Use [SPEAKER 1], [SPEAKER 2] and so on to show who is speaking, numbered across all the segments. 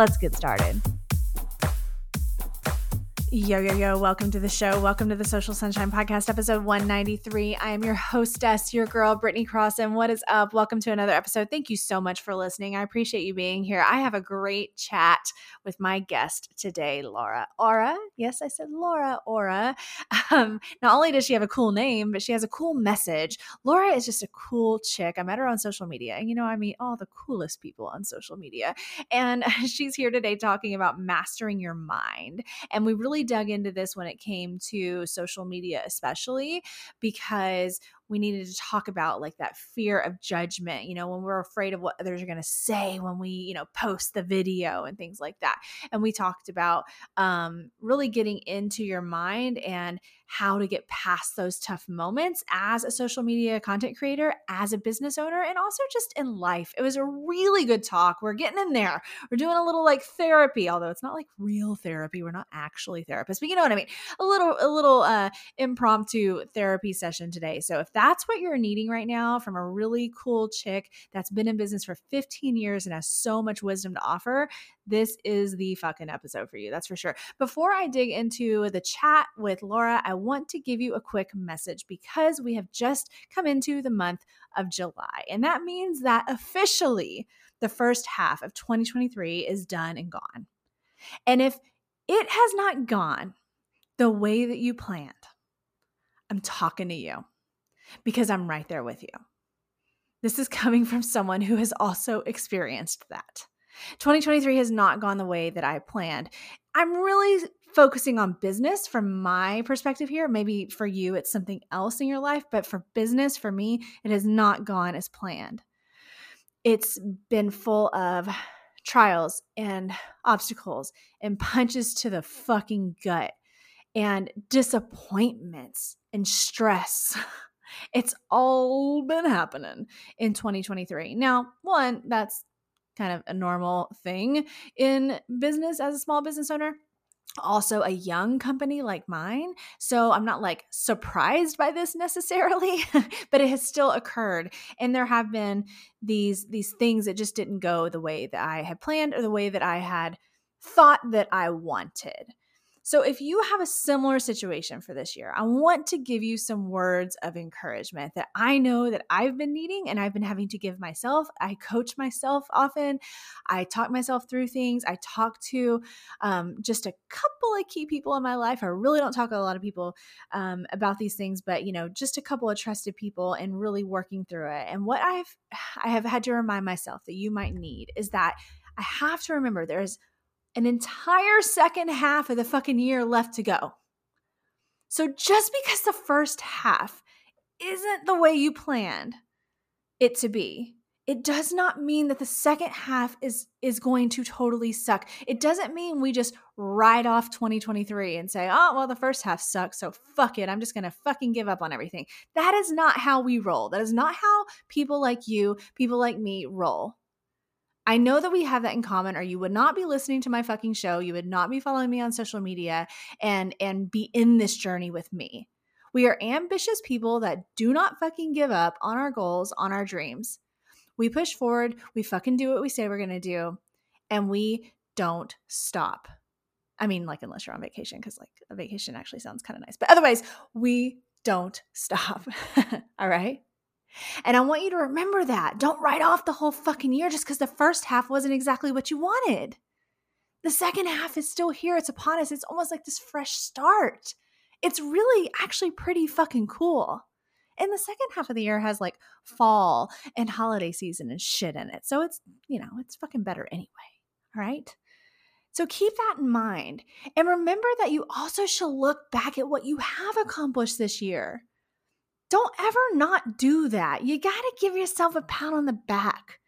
[SPEAKER 1] Let's get started. Yo, yo, yo, welcome to the show. Welcome to the Social Sunshine Podcast, episode 193. I am your hostess, your girl, Britney Cross. And what is up? Welcome to another episode. Thank you so much for listening. I appreciate you being here. I have a great chat with my guest today, Laura. Aura. Yes, I said Laura Aura. Um, not only does she have a cool name, but she has a cool message. Laura is just a cool chick. I met her on social media. And you know, I meet all the coolest people on social media. And she's here today talking about mastering your mind. And we really dug into this when it came to social media, especially because we needed to talk about like that fear of judgment, you know, when we're afraid of what others are going to say when we, you know, post the video and things like that. And we talked about um, really getting into your mind and how to get past those tough moments as a social media content creator, as a business owner, and also just in life. It was a really good talk. We're getting in there. We're doing a little like therapy, although it's not like real therapy. We're not actually therapists, but you know what I mean. A little, a little uh, impromptu therapy session today. So if that's what you're needing right now from a really cool chick that's been in business for 15 years and has so much wisdom to offer, this is the fucking episode for you. That's for sure. Before I dig into the chat with Laura, I want to give you a quick message because we have just come into the month of July. And that means that officially the first half of 2023 is done and gone. And if it has not gone the way that you planned, I'm talking to you because I'm right there with you. This is coming from someone who has also experienced that. 2023 has not gone the way that I planned. I'm really focusing on business from my perspective here. Maybe for you, it's something else in your life, but for business, for me, it has not gone as planned. It's been full of trials and obstacles and punches to the fucking gut and disappointments and stress. It's all been happening in 2023. Now, one, that's kind of a normal thing in business as a small business owner. Also a young company like mine so i'm not like surprised by this necessarily but it has still occurred and there have been these these things that just didn't go the way that i had planned or the way that i had thought that i wanted so, if you have a similar situation for this year, I want to give you some words of encouragement that I know that I've been needing and I've been having to give myself. I coach myself often, I talk myself through things. I talk to um, just a couple of key people in my life. I really don't talk to a lot of people um, about these things, but you know, just a couple of trusted people and really working through it. And what I've I have had to remind myself that you might need is that I have to remember there is an entire second half of the fucking year left to go. So just because the first half isn't the way you planned it to be, it does not mean that the second half is is going to totally suck. It doesn't mean we just write off 2023 and say, "Oh, well the first half sucks, so fuck it. I'm just going to fucking give up on everything." That is not how we roll. That is not how people like you, people like me roll. I know that we have that in common, or you would not be listening to my fucking show. You would not be following me on social media and and be in this journey with me. We are ambitious people that do not fucking give up on our goals, on our dreams. We push forward, we fucking do what we say we're gonna do, and we don't stop. I mean, like, unless you're on vacation, because like a vacation actually sounds kind of nice. But otherwise, we don't stop. All right. And I want you to remember that. Don't write off the whole fucking year just because the first half wasn't exactly what you wanted. The second half is still here. It's upon us. It's almost like this fresh start. It's really actually pretty fucking cool. And the second half of the year has like fall and holiday season and shit in it. So it's, you know, it's fucking better anyway. All right. So keep that in mind. And remember that you also should look back at what you have accomplished this year. Don't ever not do that. You got to give yourself a pat on the back.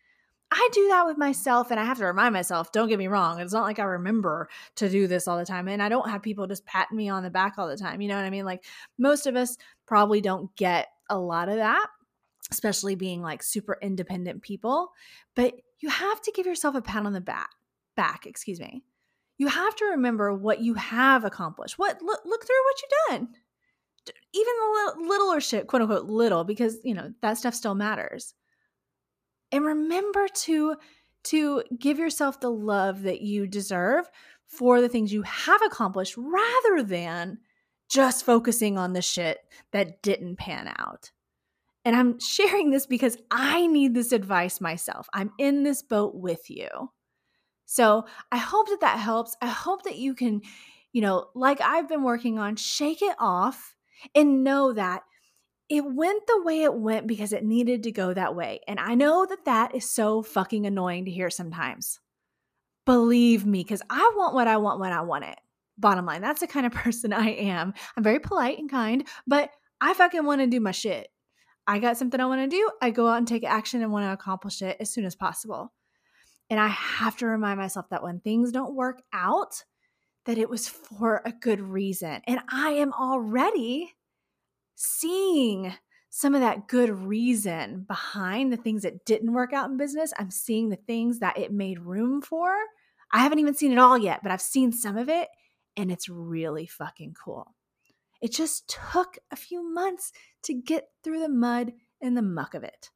[SPEAKER 1] I do that with myself and I have to remind myself, don't get me wrong. It's not like I remember to do this all the time. And I don't have people just patting me on the back all the time. You know what I mean? Like most of us probably don't get a lot of that, especially being like super independent people. But you have to give yourself a pat on the back, back, excuse me. You have to remember what you have accomplished. What look, look through what you've done. Even the little, little or shit, quote unquote, little, because you know that stuff still matters and remember to to give yourself the love that you deserve for the things you have accomplished rather than just focusing on the shit that didn't pan out. And I'm sharing this because I need this advice myself. I'm in this boat with you. So I hope that that helps. I hope that you can, you know, like I've been working on, shake it off and know that it went the way it went because it needed to go that way. And I know that that is so fucking annoying to hear sometimes. Believe me, because I want what I want when I want it. Bottom line, that's the kind of person I am. I'm very polite and kind, but I fucking want to do my shit. I got something I want to do. I go out and take action and want to accomplish it as soon as possible. And I have to remind myself that when things don't work out, that it was for a good reason. And I am already seeing some of that good reason behind the things that didn't work out in business. I'm seeing the things that it made room for. I haven't even seen it all yet, but I've seen some of it and it's really fucking cool. It just took a few months to get through the mud and the muck of it.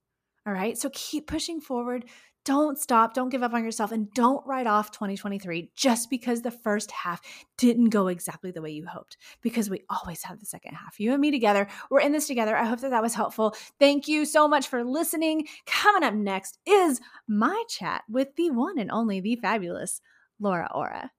[SPEAKER 1] All right. So keep pushing forward don't stop, don't give up on yourself, and don't write off 2023 just because the first half didn't go exactly the way you hoped, because we always have the second half. You and me together, we're in this together. I hope that that was helpful. Thank you so much for listening. Coming up next is my chat with the one and only, the fabulous Laura Aura.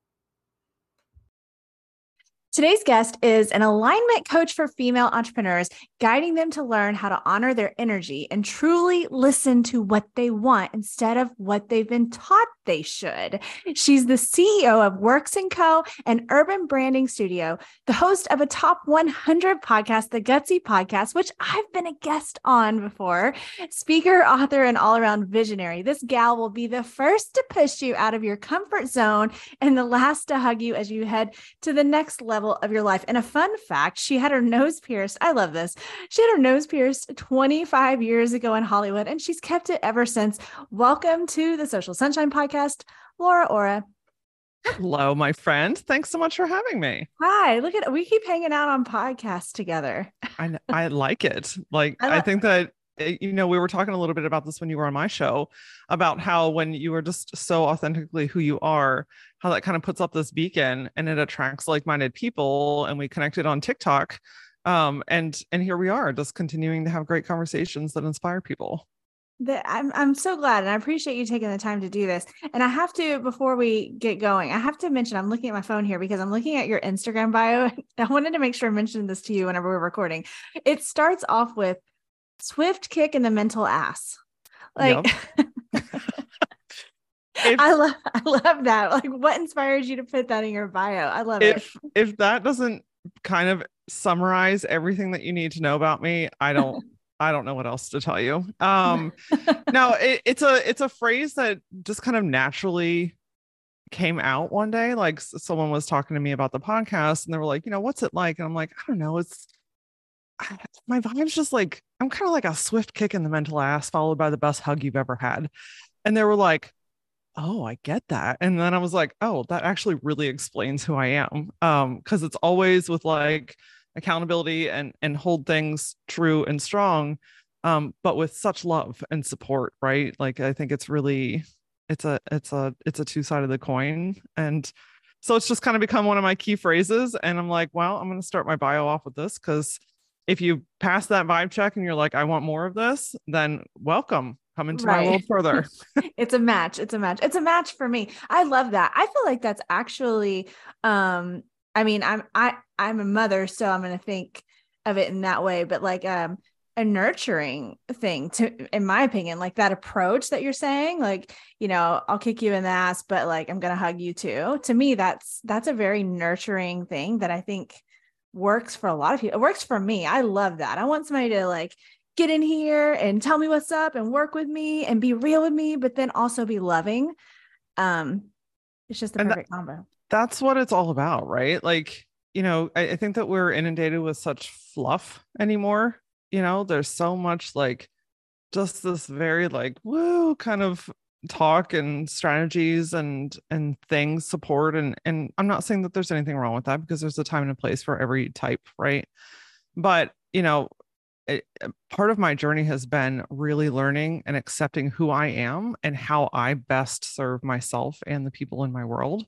[SPEAKER 1] Today's guest is an alignment coach for female entrepreneurs, guiding them to learn how to honor their energy and truly listen to what they want instead of what they've been taught they should. She's the CEO of Works & Co, an urban branding studio, the host of a top 100 podcast, the Gutsy Podcast, which I've been a guest on before, speaker, author, and all-around visionary. This gal will be the first to push you out of your comfort zone and the last to hug you as you head to the next level of your life. And a fun fact, she had her nose pierced. I love this. She had her nose pierced 25 years ago in Hollywood and she's kept it ever since. Welcome to the Social Sunshine Podcast Laura Aura.
[SPEAKER 2] Hello, my friend. Thanks so much for having me.
[SPEAKER 1] Hi. Look at we keep hanging out on podcasts together.
[SPEAKER 2] I I like it. Like I, lo- I think that you know we were talking a little bit about this when you were on my show about how when you are just so authentically who you are how that kind of puts up this beacon and it attracts like-minded people and we connected on tiktok um and and here we are just continuing to have great conversations that inspire people
[SPEAKER 1] that I'm I'm so glad and I appreciate you taking the time to do this. And I have to before we get going, I have to mention I'm looking at my phone here because I'm looking at your Instagram bio. I wanted to make sure I mentioned this to you whenever we're recording. It starts off with swift kick in the mental ass. Like yep. I love I love that. Like what inspires you to put that in your bio? I love
[SPEAKER 2] if,
[SPEAKER 1] it.
[SPEAKER 2] If that doesn't kind of summarize everything that you need to know about me, I don't I don't know what else to tell you. Um, no, it, it's a it's a phrase that just kind of naturally came out one day. Like someone was talking to me about the podcast, and they were like, you know, what's it like? And I'm like, I don't know. It's My vibe's just like I'm kind of like a swift kick in the mental ass, followed by the best hug you've ever had. And they were like, oh, I get that. And then I was like, oh, that actually really explains who I am. Um, because it's always with like accountability and and hold things true and strong um but with such love and support right like i think it's really it's a it's a it's a two side of the coin and so it's just kind of become one of my key phrases and i'm like well i'm going to start my bio off with this because if you pass that vibe check and you're like i want more of this then welcome come into right. my world further
[SPEAKER 1] it's a match it's a match it's a match for me i love that i feel like that's actually um I mean, I'm I I'm a mother, so I'm gonna think of it in that way. But like um a nurturing thing to in my opinion, like that approach that you're saying, like, you know, I'll kick you in the ass, but like I'm gonna hug you too. To me, that's that's a very nurturing thing that I think works for a lot of people. It works for me. I love that. I want somebody to like get in here and tell me what's up and work with me and be real with me, but then also be loving. Um, it's just the and perfect that, combo.
[SPEAKER 2] That's what it's all about, right? Like, you know, I, I think that we're inundated with such fluff anymore. You know, there's so much like just this very like woo kind of talk and strategies and and things support and and i'm not saying that there's anything wrong with that because there's a time and a place for every type right? But you know it, uh, part of my journey has been really learning and accepting who i am and how i best serve myself and the people in my world.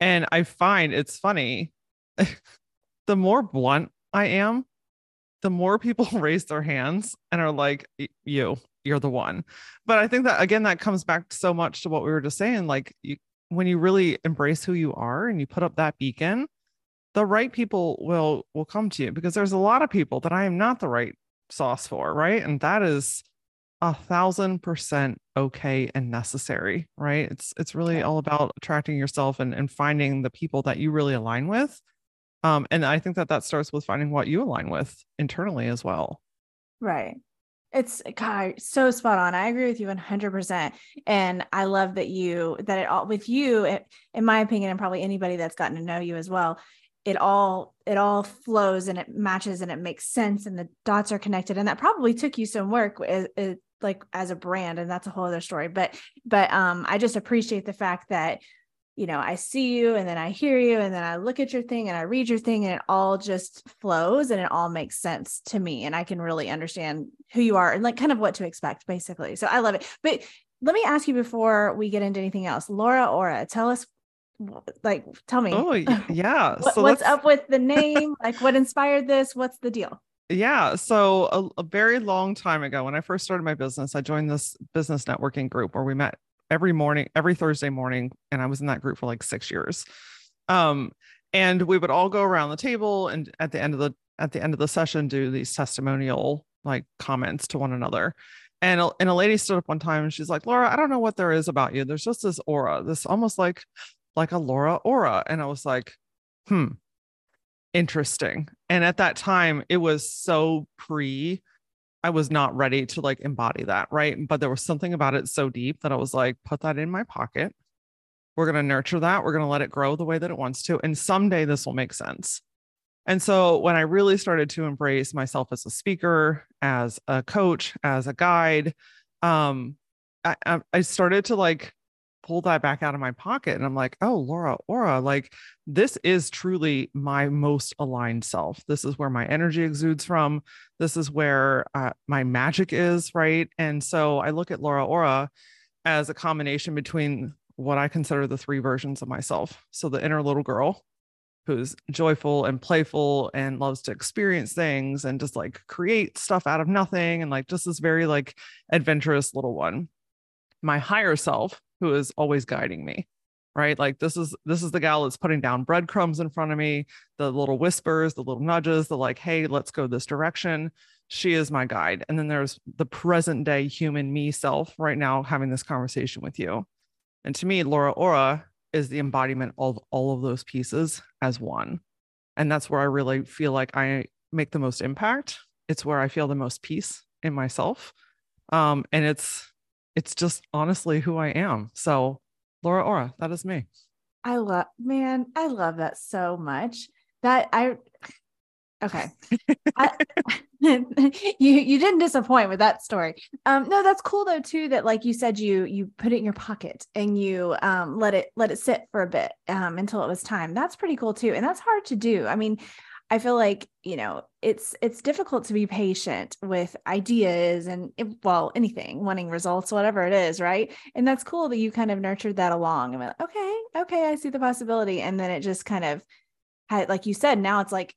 [SPEAKER 2] And i find it's funny the more blunt i am the more people raise their hands and are like you you're the one. But I think that again, that comes back so much to what we were just saying. Like you, when you really embrace who you are and you put up that beacon, the right people will will come to you because there's a lot of people that I am not the right sauce for, right? And that is a thousand percent okay and necessary, right? It's it's really all about attracting yourself and, and finding the people that you really align with. Um, and I think that that starts with finding what you align with internally as well.
[SPEAKER 1] Right. It's God, so spot on. I agree with you 100%. And I love that you, that it all, with you, it, in my opinion, and probably anybody that's gotten to know you as well, it all, it all flows and it matches and it makes sense and the dots are connected. And that probably took you some work like as a brand. And that's a whole other story. But, but um, I just appreciate the fact that you know, I see you and then I hear you and then I look at your thing and I read your thing and it all just flows and it all makes sense to me. And I can really understand who you are and like kind of what to expect basically. So I love it. But let me ask you before we get into anything else, Laura Aura, tell us like tell me
[SPEAKER 2] oh yeah
[SPEAKER 1] what, so what's up with the name like what inspired this what's the deal
[SPEAKER 2] yeah so a, a, very long time ago when i first started my business i joined this business networking group where we met every morning, every Thursday morning. And I was in that group for like six years. Um, and we would all go around the table and at the end of the at the end of the session do these testimonial like comments to one another. And a, and a lady stood up one time and she's like, Laura, I don't know what there is about you. There's just this aura, this almost like like a Laura aura. And I was like, hmm, interesting. And at that time, it was so pre I was not ready to like embody that, right? But there was something about it so deep that I was like, put that in my pocket. We're going to nurture that. We're going to let it grow the way that it wants to. And someday this will make sense. And so when I really started to embrace myself as a speaker, as a coach, as a guide, um, I, I started to like pull that back out of my pocket and I'm like, oh, Laura Aura, like this is truly my most aligned self. This is where my energy exudes from. This is where uh, my magic is, right? And so I look at Laura Aura as a combination between what I consider the three versions of myself. So the inner little girl who's joyful and playful and loves to experience things and just like create stuff out of nothing and like just this very like adventurous little one. My higher self, who is always guiding me right? Like this is this is the gal that's putting down breadcrumbs in front of me the little whispers the little nudges the like hey let's go this direction. She is my guide. And then there's the present day human me self right now having this conversation with you. And to me laura aura is the embodiment of all of those pieces as one. And that's where i really feel like i make the most impact. It's where i feel the most peace in myself. Um, and it's it's just honestly who I am. So, Laura Aura, that is me.
[SPEAKER 1] I love, man, I love that so much. That I, okay, I, you you didn't disappoint with that story. Um, no, that's cool though too. That like you said, you you put it in your pocket and you um let it let it sit for a bit um until it was time. That's pretty cool too, and that's hard to do. I mean, I feel like, you know, it's it's difficult to be patient with ideas and well, anything, wanting results, whatever it is, right? And that's cool that you kind of nurtured that along and like, okay, okay, I see the possibility. And then it just kind of had, like you said, now it's like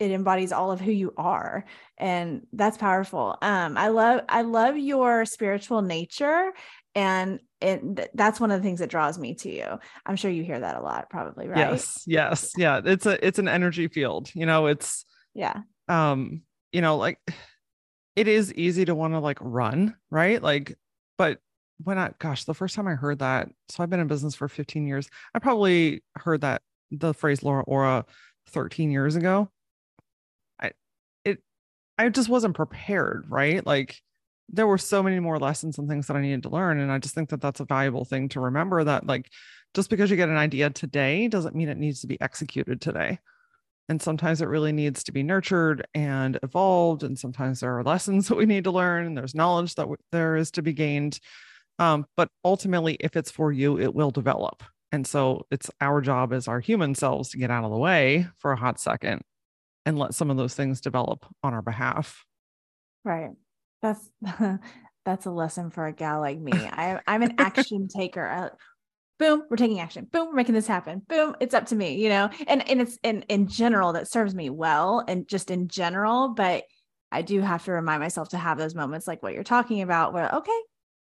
[SPEAKER 1] it embodies all of who you are. And that's powerful. Um, I love, I love your spiritual nature and it, that's one of the things that draws me to you. I'm sure you hear that a lot probably right?
[SPEAKER 2] Yes yes yeah it's a it's an energy field you know it's
[SPEAKER 1] yeah.
[SPEAKER 2] um you know like it is easy to want to like run right? Like but when i gosh the first time i heard that so i've been in business for 15 years i probably heard that the phrase laura aura 13 years ago. I it I just wasn't prepared, right? Like there were so many more lessons and things that I needed to learn. And I just think that that's a valuable thing to remember that, like, just because you get an idea today doesn't mean it needs to be executed today. And sometimes it really needs to be nurtured and evolved. And sometimes there are lessons that we need to learn, and there's knowledge that w- there is to be gained. Um, but ultimately, if it's for you, it will develop. And so it's our job as our human selves to get out of the way for a hot second and let some of those things develop on our behalf.
[SPEAKER 1] Right. That's that's a lesson for a gal like me. I, I'm an action taker. I, boom, we're taking action. Boom, we're making this happen. Boom, it's up to me, you know. And and it's in in general that serves me well, and just in general. But I do have to remind myself to have those moments like what you're talking about, where okay,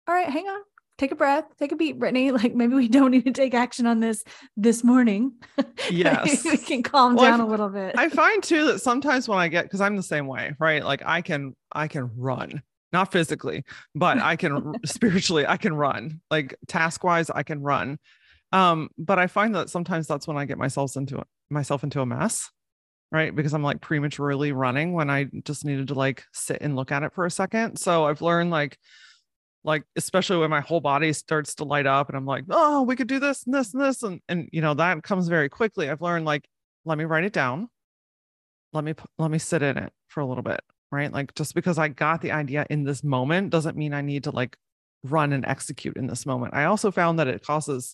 [SPEAKER 1] all right, hang on, take a breath, take a beat, Britney. Like maybe we don't need to take action on this this morning.
[SPEAKER 2] Yes.
[SPEAKER 1] we can calm well, down a little bit.
[SPEAKER 2] I find too that sometimes when I get because I'm the same way, right? Like I can I can run, not physically, but I can spiritually, I can run. Like task wise, I can run. Um, but I find that sometimes that's when I get myself into myself into a mess right because i'm like prematurely running when i just needed to like sit and look at it for a second so i've learned like like especially when my whole body starts to light up and I'm like, oh, we could do this and this and this. And, and you know, that comes very quickly. I've learned like, let me write it down. Let me, let me sit in it for a little bit. Right. Like just because I got the idea in this moment doesn't mean I need to like run and execute in this moment. I also found that it causes,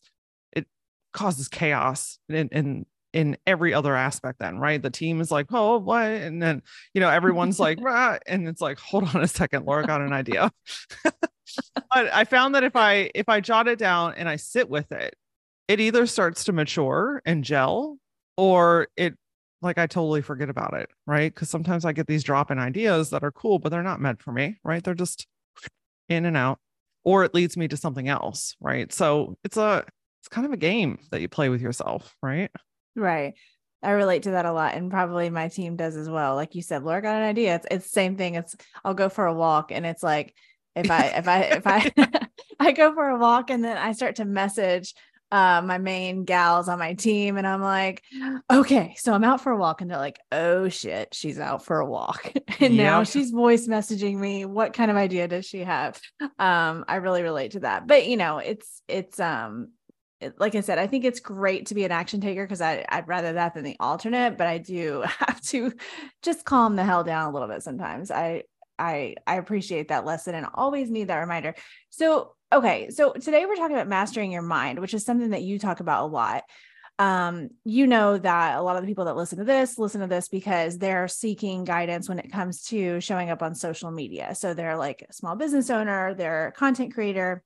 [SPEAKER 2] it causes chaos in, in, in every other aspect then right the team is like oh what and then you know everyone's like Rah, and it's like hold on a second laura got an idea but I found that if I if I jot it down and I sit with it, it either starts to mature and gel or it like I totally forget about it, right? Because sometimes I get these drop in ideas that are cool, but they're not meant for me, right? They're just in and out, or it leads me to something else, right? So it's a it's kind of a game that you play with yourself, right?
[SPEAKER 1] Right. I relate to that a lot, and probably my team does as well. Like you said, Laura got an idea. It's it's the same thing. It's I'll go for a walk, and it's like if I if I if I I go for a walk and then I start to message uh, my main gals on my team and I'm like, okay, so I'm out for a walk and they're like, oh shit, she's out for a walk. and yep. now she's voice messaging me. What kind of idea does she have? Um, I really relate to that. But you know, it's it's um it, like I said, I think it's great to be an action taker because I'd rather that than the alternate, but I do have to just calm the hell down a little bit sometimes. I I I appreciate that lesson and always need that reminder. So, okay, so today we're talking about mastering your mind, which is something that you talk about a lot. Um, you know that a lot of the people that listen to this listen to this because they're seeking guidance when it comes to showing up on social media. So they're like a small business owner, they're a content creator,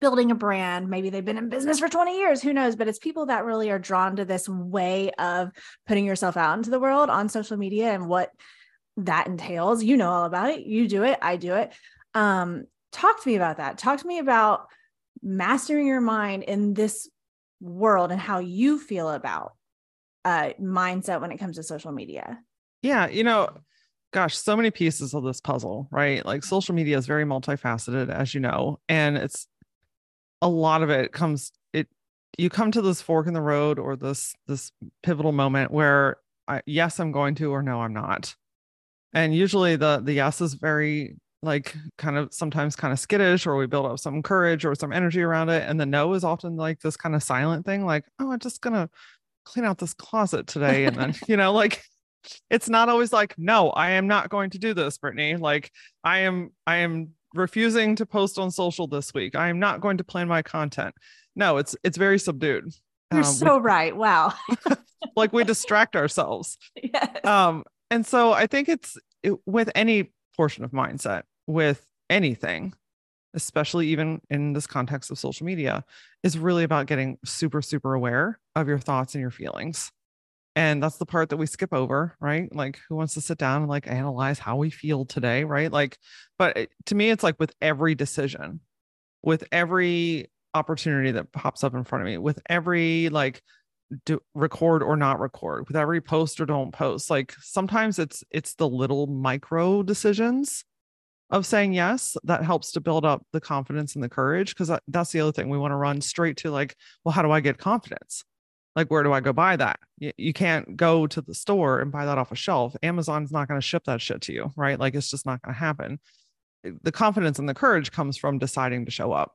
[SPEAKER 1] building a brand. Maybe they've been in business for 20 years, who knows? But it's people that really are drawn to this way of putting yourself out into the world on social media and what that entails. You know all about it. You do it. I do it. Um, talk to me about that. Talk to me about mastering your mind in this world and how you feel about uh, mindset when it comes to social media.
[SPEAKER 2] Yeah, you know, gosh, so many pieces of this puzzle, right? Like social media is very multifaceted, as you know, and it's a lot of it comes it you come to this fork in the road or this this pivotal moment where I, yes, I'm going to, or no, I'm not and usually the the yes is very like kind of sometimes kind of skittish or we build up some courage or some energy around it. And the no is often like this kind of silent thing like oh i'm just gonna clean out this closet today and then you know like it's not always like no i am not going to do this britney. Like i am i am refusing to post on social this week. I am not going to plan my content. No it's it's very subdued.
[SPEAKER 1] You're um, so we, right. Wow.
[SPEAKER 2] Like we distract ourselves.
[SPEAKER 1] Yes.
[SPEAKER 2] um and so I think it's it, with any portion of mindset, with anything, especially even in this context of social media, is really about getting super, super aware of your thoughts and your feelings. And that's the part that we skip over, right? Like, who wants to sit down and like analyze how we feel today, right? Like, but it, to me, it's like with every decision, with every opportunity that pops up in front of me, with every like do record or not record with every post or don't post like sometimes it's it's the little micro decisions of saying yes that helps to build up the confidence and the courage because that, that's the other thing we want to run straight to like well how do i get confidence? Like where do i go buy that? You, you can't go to the store and buy that off a shelf. Amazon's not going to ship that shit to you right? Like it's just not going to happen. The confidence and the courage comes from deciding to show up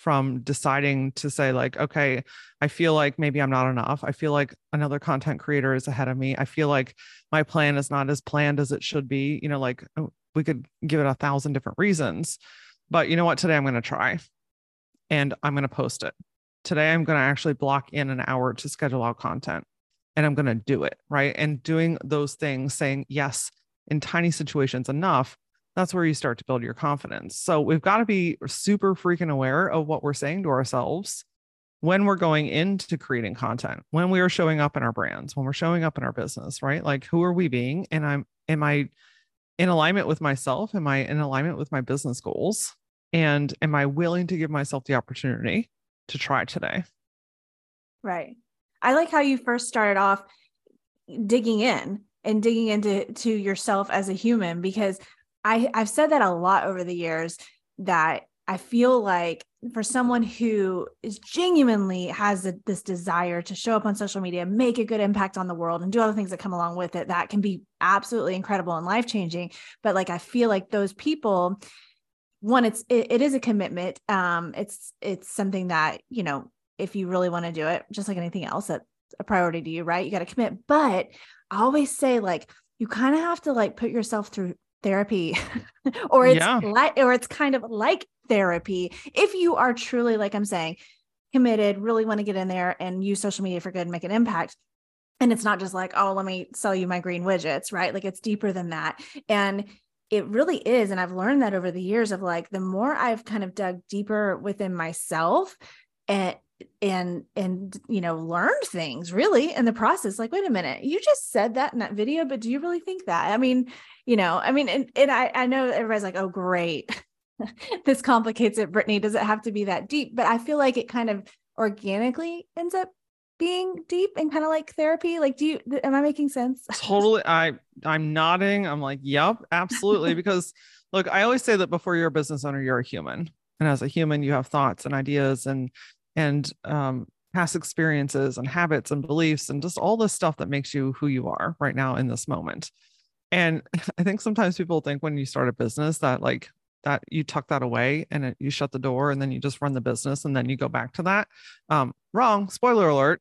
[SPEAKER 2] from deciding to say like okay i feel like maybe i'm not enough. I feel like another content creator is ahead of me. I feel like my plan is not as planned as it should be. You know like oh, we could give it a thousand different reasons but you know what? Today i'm going to try and i'm going to post it. Today i'm going to actually block in an hour to schedule out content and i'm going to do it right? And doing those things saying yes in tiny situations enough that's where you start to build your confidence. So we've got to be super freaking aware of what we're saying to ourselves when we're going into creating content, when we are showing up in our brands, when we're showing up in our business, right? Like who are we being? And I'm am I in alignment with myself? Am I in alignment with my business goals? And am I willing to give myself the opportunity to try today?
[SPEAKER 1] Right. I like how you first started off digging in and digging into to yourself as a human because I, I've said that a lot over the years that I feel like for someone who is genuinely has a, this desire to show up on social media, make a good impact on the world, and do all the things that come along with it, that can be absolutely incredible and life changing. But like, I feel like those people, one, it's it, it is a commitment. Um, it's it's something that you know, if you really want to do it, just like anything else, that's a priority to you, right? You got to commit. But I always say like you kind of have to like put yourself through therapy or it's yeah. like or it's kind of like therapy if you are truly like i'm saying committed really want to get in there and use social media for good and make an impact. And it's not just like oh let me sell you my green widgets right? Like it's deeper than that. And it really is and i've learned that over the years of like the more i've kind of dug deeper within myself and and and you know learned things really in the process like wait a minute you just said that in that video but do you really think that? I mean you know i mean and, and i i know everybody's like oh great. This complicates it britney. Does it have to be that deep? But i feel like it kind of organically ends up being deep and kind of like therapy. Like do you am i making sense?
[SPEAKER 2] Totally i i'm nodding. I'm like yep absolutely. Because look i always say that before you're a business owner you're a human. And as a human you have thoughts and ideas and and um, past experiences and habits and beliefs and just all this stuff that makes you who you are right now in this moment. And I think sometimes people think when you start a business that like that you tuck that away and it, you shut the door and then you just run the business and then you go back to that. Um, wrong. Spoiler alert.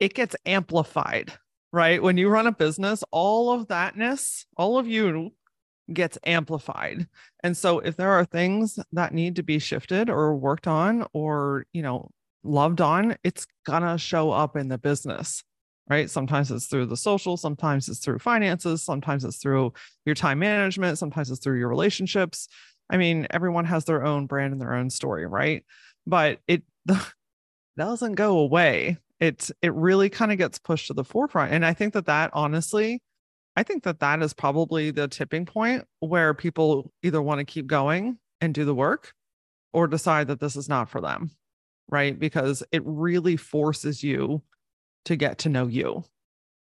[SPEAKER 2] It gets amplified, right? When you run a business, all of thatness, all of you gets amplified. And so if there are things that need to be shifted or worked on or, you know, loved on, it's gonna show up in the business. Right. Sometimes it's through the social, sometimes it's through finances, sometimes it's through your time management, sometimes it's through your relationships. I mean, everyone has their own brand and their own story, right? But it doesn't go away. It it really kind of gets pushed to the forefront. And I think that that honestly I think that that is probably the tipping point where people either want to keep going and do the work or decide that this is not for them, right? Because it really forces you to get to know you,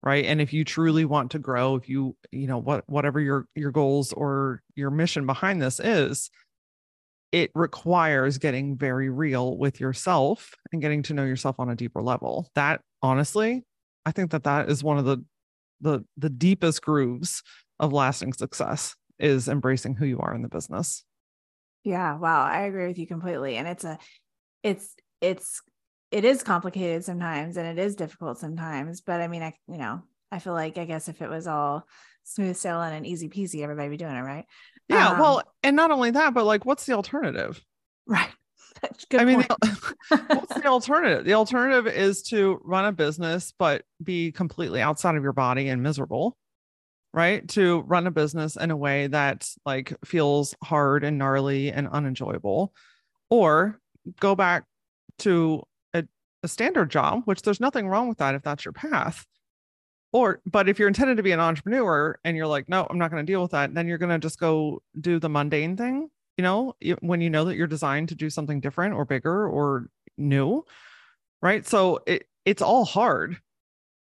[SPEAKER 2] right? And if you truly want to grow, if you, you know, what whatever your your goals or your mission behind this is, it requires getting very real with yourself and getting to know yourself on a deeper level. That honestly, I think that that is one of the the the deepest grooves of lasting success is embracing who you are in the business.
[SPEAKER 1] Yeah, wow, I agree with you completely. And it's a it's it's it is complicated sometimes and it is difficult sometimes, but I mean, I you know, I feel like I guess if it was all smooth sailing and easy peasy, everybody be doing it, right?
[SPEAKER 2] Yeah, um, well, and not only that, but like what's the alternative?
[SPEAKER 1] Right.
[SPEAKER 2] I mean, the, what's the alternative? The alternative is to run a business, but be completely outside of your body and miserable, right? To run a business in a way that like feels hard and gnarly and unenjoyable, or go back to a, a standard job, which there's nothing wrong with that if that's your path. Or, but if you're intended to be an entrepreneur and you're like, no, I'm not going to deal with that, then you're going to just go do the mundane thing you know, when you know that you're designed to do something different or bigger or new, right? So it it's all hard.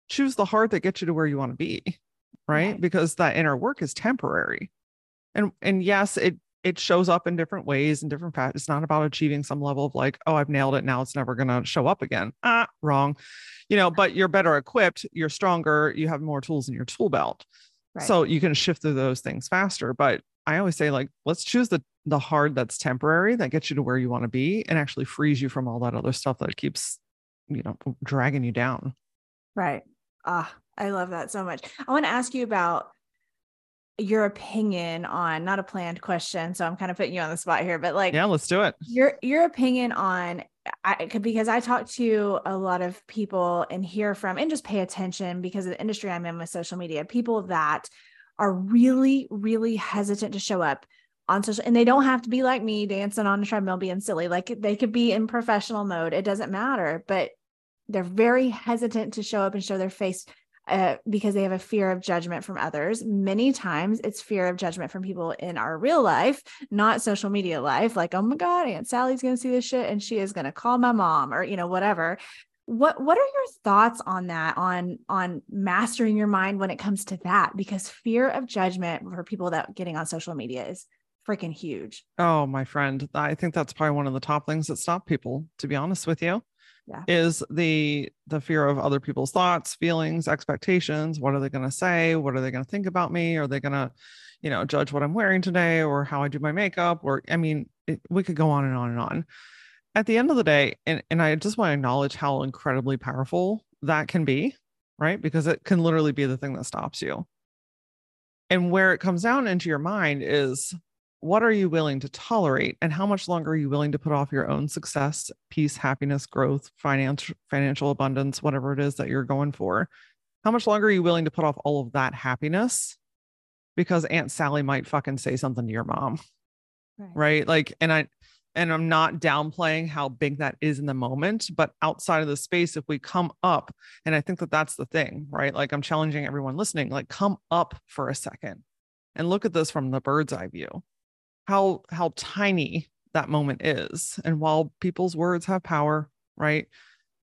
[SPEAKER 2] Choose the hard that gets you to where you want to be, right? right? Because that inner work is temporary. And and yes, it it shows up in different ways and different fat. It's not about achieving some level of like, oh, I've nailed it. Now it's never going to show up again. Ah, wrong. You know, but you're better equipped. You're stronger. You have more tools in your tool belt. Right. So you can shift through those things faster. But I always say, like, let's choose the the hard that's temporary that gets you to where you want to be and actually frees you from all that other stuff that keeps, you know, dragging you down.
[SPEAKER 1] Right. Ah, I love that so much. I want to ask you about your opinion on not a planned question so i'm kind of putting you on the spot here but like
[SPEAKER 2] yeah let's do it
[SPEAKER 1] your your opinion on I because I talk to a lot of people and hear from and just pay attention because of the industry I'm in with social media, people that are really, really hesitant to show up on social and they don't have to be like me dancing on a treadmill being silly. Like they could be in professional mode. It doesn't matter, but they're very hesitant to show up and show their face uh, because they have a fear of judgment from others. Many times it's fear of judgment from people in our real life, not social media life. Like, oh my God, Aunt Sally's going to see this shit and she is going to call my mom or, you know, whatever. What what are your thoughts on that on on mastering your mind when it comes to that because fear of judgment for people that getting on social media is freaking huge.
[SPEAKER 2] Oh, my friend, I think that's probably one of the top things that stop people to be honest with you yeah. is the the fear of other people's thoughts feelings expectations. What are they going to say? What are they going to think about me? Are they going to you know judge what i'm wearing today or how i do my makeup? Or i mean it, we could go on and on and on. At the end of the day and, and i just want to acknowledge how incredibly powerful that can be right? Because it can literally be the thing that stops you. And where it comes down into your mind is what are you willing to tolerate and how much longer are you willing to put off your own success peace happiness growth financial financial abundance whatever it is that you're going for? How much longer are you willing to put off all of that happiness? Because aunt sally might fucking say something to your mom right, right? like and i and i'm not downplaying how big that is in the moment but outside of the space if we come up and i think that that's the thing right? Like i'm challenging everyone listening like come up for a second and look at this from the bird's eye view how how tiny that moment is. And while people's words have power right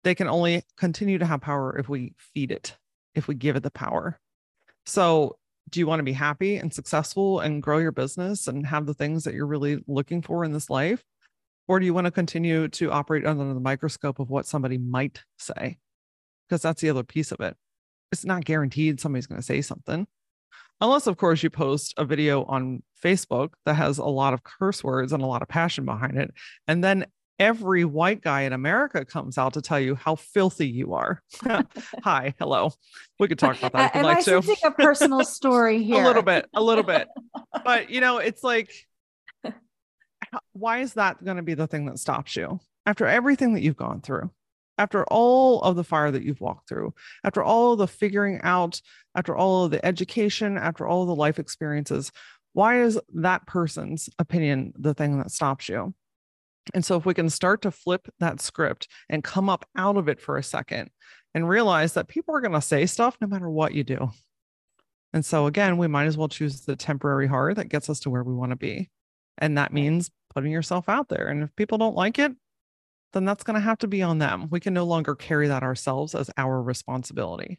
[SPEAKER 2] they can only continue to have power if we feed it if we give it the power. So do you want to be happy and successful and grow your business and have the things that you're really looking for in this life? Or do you want to continue to operate under the microscope of what somebody might say? Because that's the other piece of it. It's not guaranteed somebody's going to say something Unless, of course, you post a video on Facebook that has a lot of curse words and a lot of passion behind it. And then every white guy in America comes out to tell you how filthy you are. Hi, hello. We could talk about that.
[SPEAKER 1] If Am
[SPEAKER 2] like
[SPEAKER 1] I to. a personal story here?
[SPEAKER 2] a little bit, a little bit. But you know, it's like, why is that going to be the thing that stops you after everything that you've gone through? After all of the fire that you've walked through, after all of the figuring out, after all of the education, after all of the life experiences, why is that person's opinion the thing that stops you? And so, if we can start to flip that script and come up out of it for a second and realize that people are going to say stuff no matter what you do. And so, again, we might as well choose the temporary hard that gets us to where we want to be. And that means putting yourself out there. And if people don't like it, then that's going to have to be on them. We can no longer carry that ourselves as our responsibility.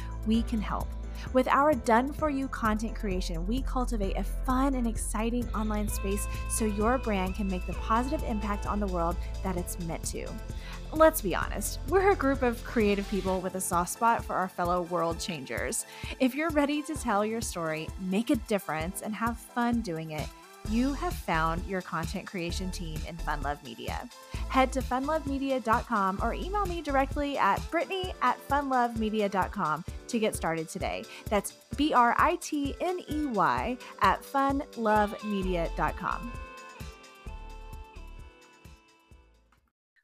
[SPEAKER 1] we can help. With our done for you content creation, we cultivate a fun and exciting online space so your brand can make the positive impact on the world that it's meant to. Let's be honest, we're a group of creative people with a soft spot for our fellow world changers. If you're ready to tell your story, make a difference, and have fun doing it, you have found your content creation team in Fun Love Media. Head to funlovemedia.com or email me directly at britney at funlovemedia.com to get started today. That's B R I T N E Y at funlovemedia.com.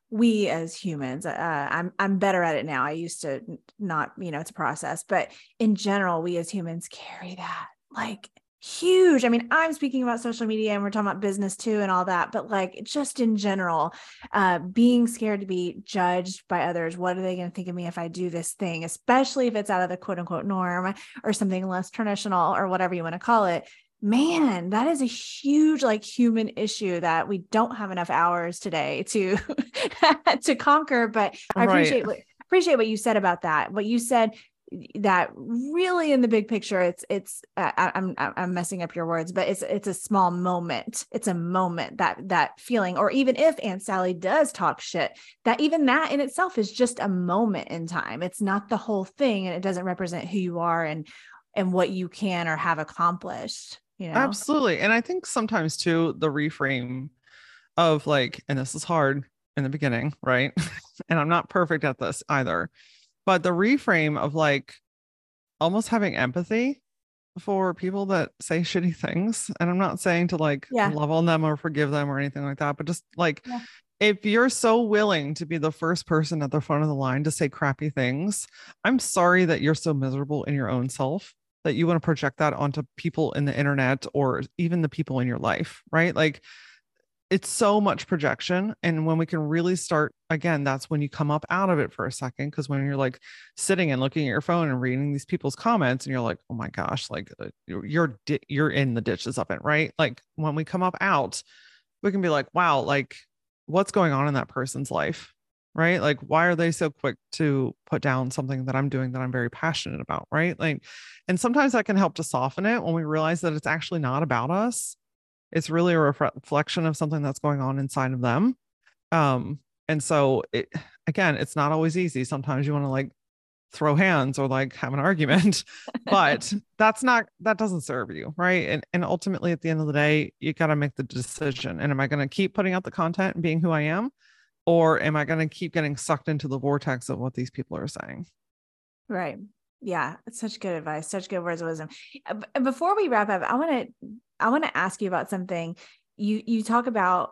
[SPEAKER 1] we as humans uh, i'm i'm better at it now i used to not you know it's a process but in general we as humans carry that like huge. I mean, I'm speaking about social media and we're talking about business too and all that, but like just in general, uh, being scared to be judged by others. What are they going to think of me if I do this thing, especially if it's out of the quote unquote norm or something less traditional or whatever you want to call it? Man, that is a huge like human issue that we don't have enough hours today to to conquer. But I right. appreciate appreciate what you said about that. What you said that really in the big picture it's it's uh, I'm I'm messing up your words but it's it's a small moment. It's a moment that that feeling or even if Aunt Sally does talk shit that even that in itself is just a moment in time. It's not the whole thing and it doesn't represent who you are and and what you can or have accomplished you know?
[SPEAKER 2] Absolutely. And I think sometimes too the reframe of like and this is hard in the beginning right? And I'm not perfect at this either but the reframe of like almost having empathy for people that say shitty things and i'm not saying to like yeah. love on them or forgive them or anything like that but just like yeah. if you're so willing to be the first person at the front of the line to say crappy things i'm sorry that you're so miserable in your own self that you want to project that onto people in the internet or even the people in your life right like it's so much projection and when we can really start again that's when you come up out of it for a second because when you're like sitting and looking at your phone and reading these people's comments and you're like oh my gosh like uh, you're you're in the ditches of it right? Like when we come up out we can be like wow like what's going on in that person's life? Right? Like why are they so quick to put down something that i'm doing that i'm very passionate about right? Like and sometimes that can help to soften it when we realize that it's actually not about us it's really a reflection of something that's going on inside of them. Um and so it again it's not always easy. Sometimes you want to like throw hands or like have an argument but that's not that doesn't serve you right? And and ultimately at the end of the day you got to make the decision. And am i going to keep putting out the content and being who i am or am i going to keep getting sucked into the vortex of what these people are saying?
[SPEAKER 1] Right. Yeah it's such good advice such good words of wisdom. Before we wrap up i want to I want to ask you about something. You you talk about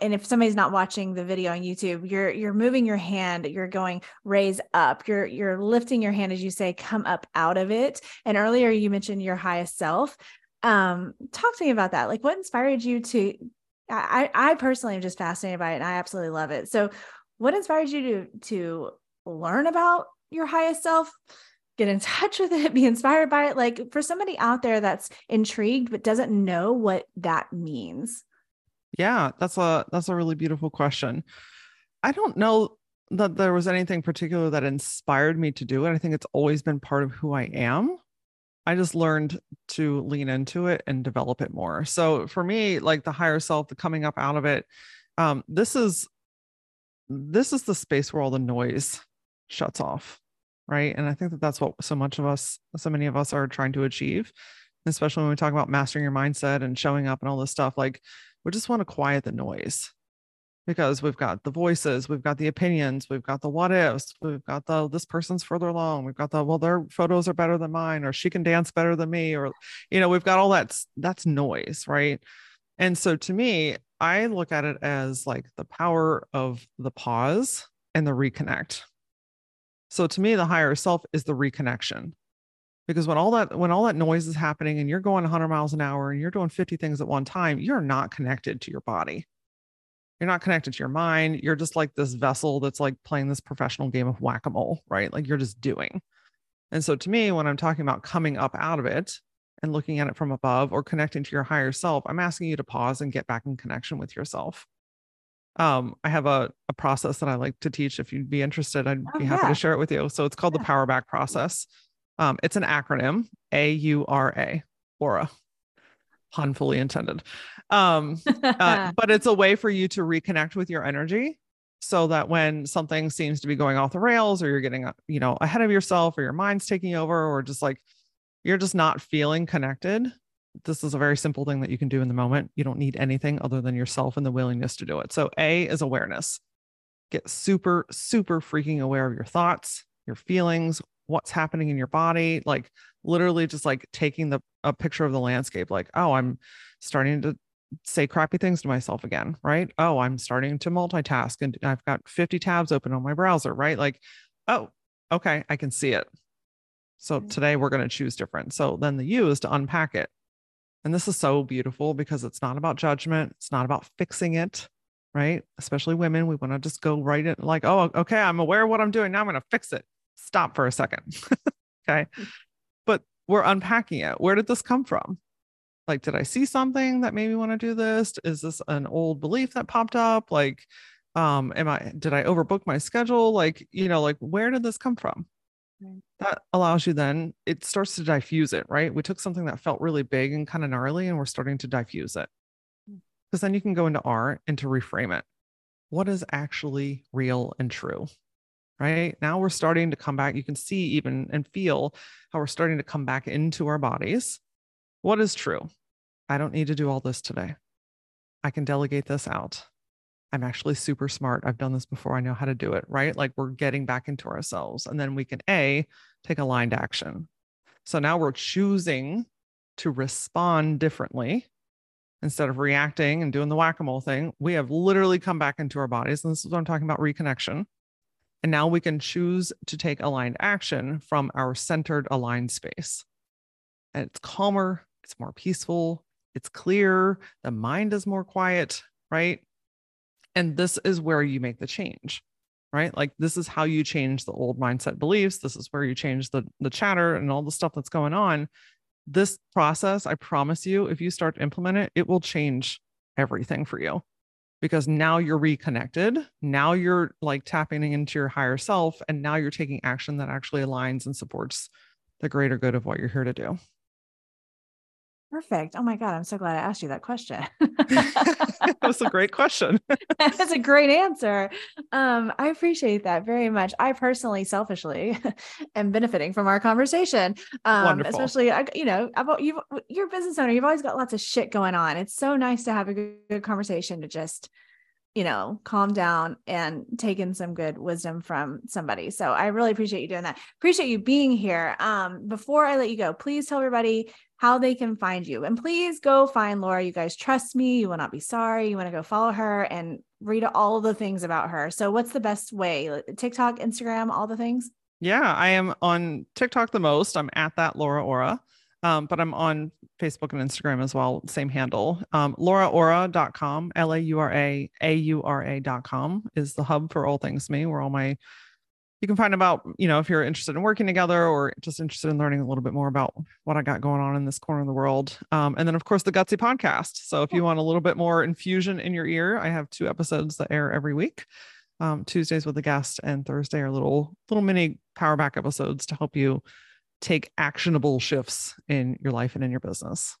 [SPEAKER 1] and if somebody's not watching the video on YouTube, you're you're moving your hand, you're going raise up, you're you're lifting your hand as you say, come up out of it. And earlier you mentioned your highest self. Um, talk to me about that. Like what inspired you to I I personally am just fascinated by it and I absolutely love it. So what inspired you to to learn about your highest self? Get in touch with it, be inspired by it? Like for somebody out there that's intrigued but doesn't know what that means.
[SPEAKER 2] Yeah, that's a that's a really beautiful question. I don't know that there was anything particular that inspired me to do it. I think it's always been part of who I am. I just learned to lean into it and develop it more. So for me, like the higher self, the coming up out of it, um, this is this is the space where all the noise shuts off right? And i think that that's what so much of us so many of us are trying to achieve especially when we talk about mastering your mindset and showing up and all this stuff like we just want to quiet the noise. Because we've got the voices we've got the opinions we've got the what ifs we've got the this person's further along we've got the well their photos are better than mine or she can dance better than me or you know we've got all that that's noise right? And so to me i look at it as like the power of the pause and the reconnect so to me, the higher self is the reconnection. Because when all that when all that noise is happening and you're going 100 miles an hour and you're doing 50 things at one time, you're not connected to your body. You're not connected to your mind. You're just like this vessel that's like playing this professional game of whack-a-mole, right? Like you're just doing. And so to me, when I'm talking about coming up out of it and looking at it from above or connecting to your higher self, I'm asking you to pause and get back in connection with yourself um, I have a, a process that I like to teach. If you'd be interested, I'd oh, be happy yeah. to share it with you. So it's called yeah. the Power Back process. Um, it's an acronym A U R A, Aura, pun fully intended. Um, uh, but it's a way for you to reconnect with your energy so that when something seems to be going off the rails or you're getting, you know, ahead of yourself or your mind's taking over or just like you're just not feeling connected, this is a very simple thing that you can do in the moment. You don't need anything other than yourself and the willingness to do it. So, A is awareness. Get super, super freaking aware of your thoughts, your feelings, what's happening in your body. Like, literally, just like taking the a picture of the landscape. Like, oh, I'm starting to say crappy things to myself again, right? Oh, I'm starting to multitask and I've got 50 tabs open on my browser, right? Like, oh, okay, I can see it. So today we're going to choose different. So then the U is to unpack it And this is so beautiful because it's not about judgment, it's not about fixing it, right? Especially women, we want to just go right in like, oh, okay, I'm aware of what I'm doing. Now I'm going to fix it. Stop for a second. okay. Mm. But we're unpacking it. Where did this come from? Like, did I see something that made me want to do this? Is this an old belief that popped up? Like, um, am I, did I overbook my schedule? Like, you know, like, where did this come from? That allows you then, it starts to diffuse it, right? We took something that felt really big and kind of gnarly and we're starting to diffuse it. Because mm. then you can go into R and to reframe it. What is actually real and true? Right now, we're starting to come back. You can see even and feel how we're starting to come back into our bodies. What is true? I don't need to do all this today. I can delegate this out. I'm actually super smart. I've done this before. I know how to do it, right? Like we're getting back into ourselves. And then we can A, take aligned action. So now we're choosing to respond differently instead of reacting and doing the whack a mole thing. We have literally come back into our bodies. And this is what I'm talking about reconnection. And now we can choose to take aligned action from our centered, aligned space. And it's calmer, it's more peaceful, it's clear, the mind is more quiet, right? And this is where you make the change, right? Like this is how you change the old mindset beliefs. This is where you change the the chatter and all the stuff that's going on. This process, I promise you, if you start to implement it, it will change everything for you because now you're reconnected. Now you're like tapping into your higher self and now you're taking action that actually aligns and supports the greater good of what you're here to do.
[SPEAKER 1] Perfect. Oh my God. I'm so glad I asked you that question.
[SPEAKER 2] that was a great question.
[SPEAKER 1] That's a great answer. Um, I appreciate that very much. I personally, selfishly, am benefiting from our conversation. Um, Wonderful. especially, you know, about you, you're a business owner. You've always got lots of shit going on. It's so nice to have a good, good conversation to just you know, calm down and take in some good wisdom from somebody. So I really appreciate you doing that. Appreciate you being here. Um, before I let you go, please tell everybody how they can find you. And please go find Laura. You guys trust me. You will not be sorry. You want to go follow her and read all the things about her. So what's the best way? TikTok, Instagram, all the things?
[SPEAKER 2] Yeah, I am on TikTok the most. I'm at that Laura Aura. Um, but I'm on Facebook and Instagram as well, same handle. Um, LauraAura.com, L A U R A A U R A.com is the hub for all things me, where all my you can find about, you know, if you're interested in working together or just interested in learning a little bit more about what I got going on in this corner of the world. Um, and then, of course, the Gutsy podcast. So if you want a little bit more infusion in your ear, I have two episodes that air every week. Um, Tuesdays with a guest and Thursday are little little mini power back episodes to help you take actionable shifts in your life and in your business.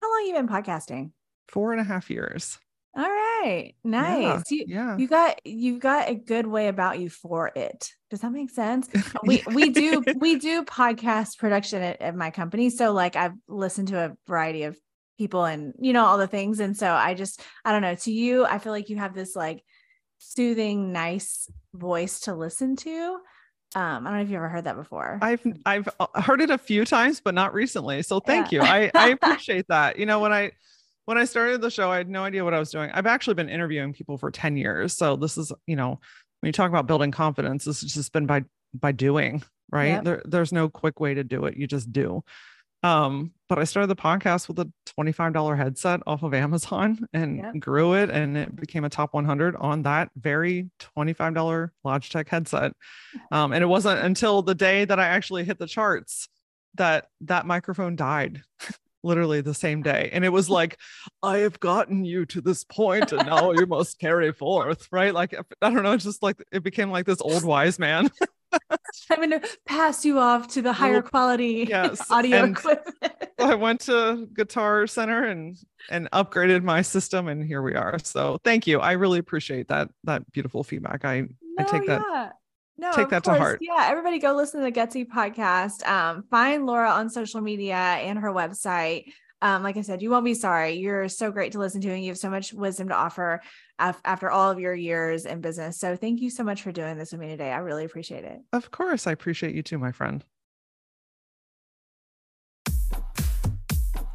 [SPEAKER 1] How long you been podcasting?
[SPEAKER 2] Four and a half years.
[SPEAKER 1] All right. Nice. Yeah, you, yeah. you got you got a good way about you for it. Does that make sense? Uh, we we do we do podcast production at, at my company. So like I've listened to a variety of people and you know all the things. And so I just I don't know, to you, I feel like you have this like soothing, nice voice to listen to. Um, I don't know if you ever heard that before.
[SPEAKER 2] I've I've uh, heard it a few times, but not recently. So thank yeah. you. I, I appreciate that. You know, when I when I started the show, I had no idea what I was doing. I've actually been interviewing people for 10 years. So this is, you know, when you talk about building confidence, this has just been by by doing, right? Yep. There, there's no quick way to do it. You just do. Um, but I started the podcast with a $25 headset off of Amazon and yep. grew it and it became a top 100 on that very $25 Logitech headset. Um, and it wasn't until the day that I actually hit the charts that that microphone died. literally the same day and it was like i have gotten you to this point and now you must carry forth right like i don't know it's just like it became like this old wise man
[SPEAKER 1] I'm going to pass you off to the higher quality yes. audio and equipment.
[SPEAKER 2] I went to Guitar Center and and upgraded my system, and here we are. So thank you. I really appreciate that that beautiful feedback. I no, I take that. Yeah. No, take that course. to heart.
[SPEAKER 1] Yeah, everybody go listen to the Gutsy podcast. Um, find Laura on social media and her website um, like I said, you won't be sorry. You're so great to listen to, and you have so much wisdom to offer af- after all of your years in business. So thank you so much for doing this with me today. I really appreciate it.
[SPEAKER 2] Of course, I appreciate you too, my friend.